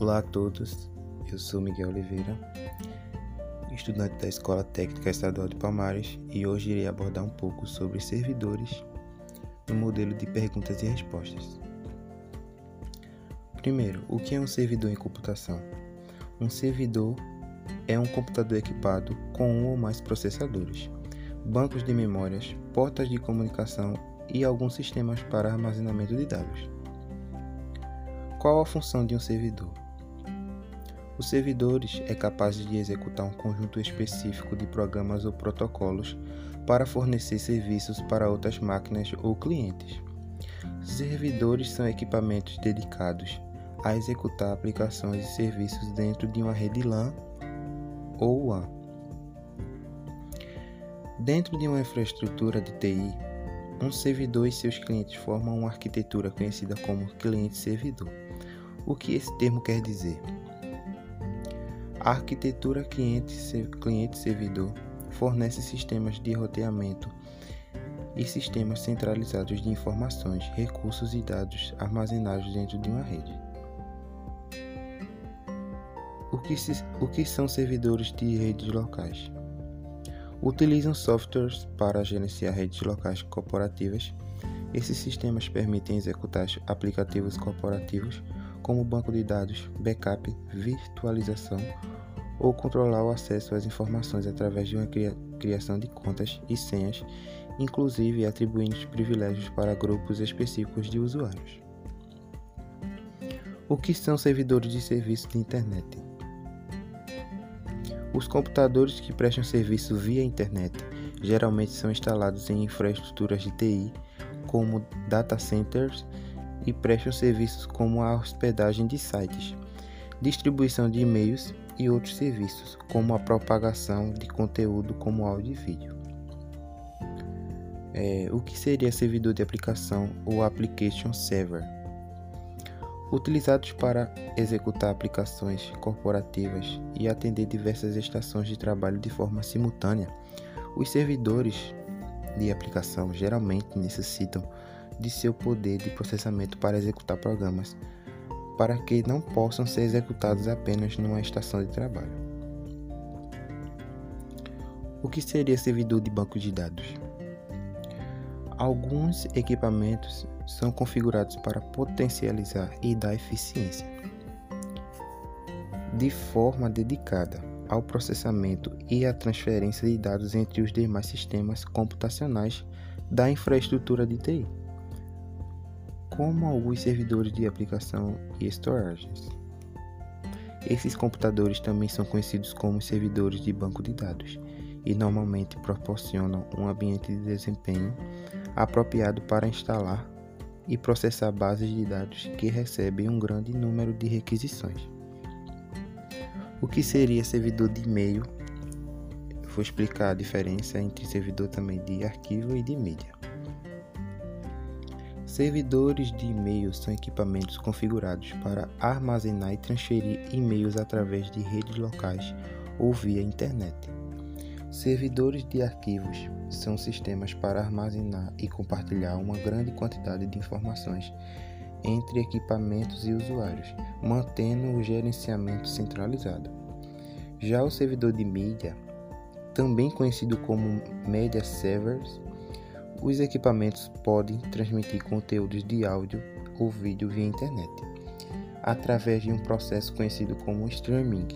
Olá a todos, eu sou Miguel Oliveira, estudante da Escola Técnica Estadual de Palmares e hoje irei abordar um pouco sobre servidores no modelo de perguntas e respostas. Primeiro, o que é um servidor em computação? Um servidor é um computador equipado com um ou mais processadores, bancos de memórias, portas de comunicação e alguns sistemas para armazenamento de dados. Qual a função de um servidor? Os servidores é capaz de executar um conjunto específico de programas ou protocolos para fornecer serviços para outras máquinas ou clientes. Servidores são equipamentos dedicados a executar aplicações e serviços dentro de uma rede LAN ou WAN. Dentro de uma infraestrutura de TI, um servidor e seus clientes formam uma arquitetura conhecida como cliente-servidor. O que esse termo quer dizer? A arquitetura cliente-servidor fornece sistemas de roteamento e sistemas centralizados de informações, recursos e dados armazenados dentro de uma rede. O que, se, o que são servidores de redes locais? Utilizam softwares para gerenciar redes locais corporativas. Esses sistemas permitem executar aplicativos corporativos como banco de dados, backup, virtualização ou controlar o acesso às informações através de uma criação de contas e senhas, inclusive atribuindo privilégios para grupos específicos de usuários. O que são servidores de serviço de internet? Os computadores que prestam serviço via internet geralmente são instalados em infraestruturas de TI, como data centers, e prestam serviços como a hospedagem de sites, distribuição de e-mails e outros serviços, como a propagação de conteúdo como áudio e vídeo. É, o que seria servidor de aplicação ou application server? Utilizados para executar aplicações corporativas e atender diversas estações de trabalho de forma simultânea, os servidores de aplicação geralmente necessitam de seu poder de processamento para executar programas para que não possam ser executados apenas numa estação de trabalho. O que seria servidor de banco de dados? Alguns equipamentos são configurados para potencializar e dar eficiência de forma dedicada ao processamento e à transferência de dados entre os demais sistemas computacionais da infraestrutura de TI como alguns servidores de aplicação e storages. Esses computadores também são conhecidos como servidores de banco de dados e normalmente proporcionam um ambiente de desempenho apropriado para instalar e processar bases de dados que recebem um grande número de requisições. O que seria servidor de e-mail? vou explicar a diferença entre servidor também de arquivo e de mídia. Servidores de e-mail são equipamentos configurados para armazenar e transferir e-mails através de redes locais ou via internet. Servidores de arquivos são sistemas para armazenar e compartilhar uma grande quantidade de informações entre equipamentos e usuários, mantendo o gerenciamento centralizado. Já o servidor de mídia, também conhecido como Media Servers, os equipamentos podem transmitir conteúdos de áudio ou vídeo via internet, através de um processo conhecido como streaming.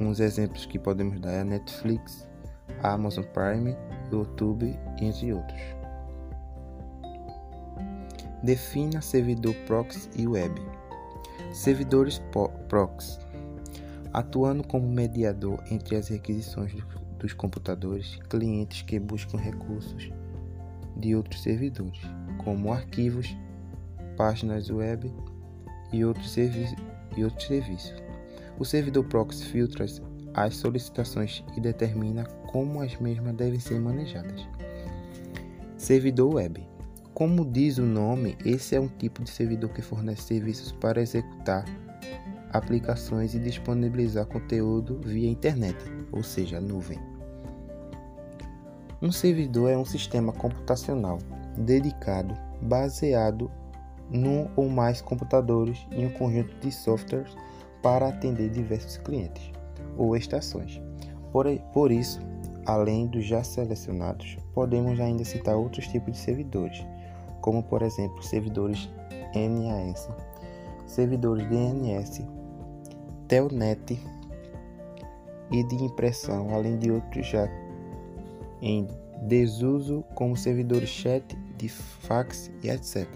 Uns exemplos que podemos dar é a Netflix, a Amazon Prime, YouTube, entre outros. Defina servidor proxy e web. Servidores proxy, atuando como mediador entre as requisições dos computadores clientes que buscam recursos de outros servidores, como arquivos, páginas web e outros, servi e outros serviços. O servidor proxy filtra as solicitações e determina como as mesmas devem ser manejadas. Servidor web. Como diz o nome, esse é um tipo de servidor que fornece serviços para executar aplicações e disponibilizar conteúdo via internet, ou seja, nuvem. Um servidor é um sistema computacional dedicado, baseado num ou mais computadores em um conjunto de softwares para atender diversos clientes ou estações. Por, por isso, além dos já selecionados, podemos ainda citar outros tipos de servidores, como por exemplo servidores NAS, servidores DNS, Telnet e de impressão, além de outros já em desuso como servidores chat, de fax e etc.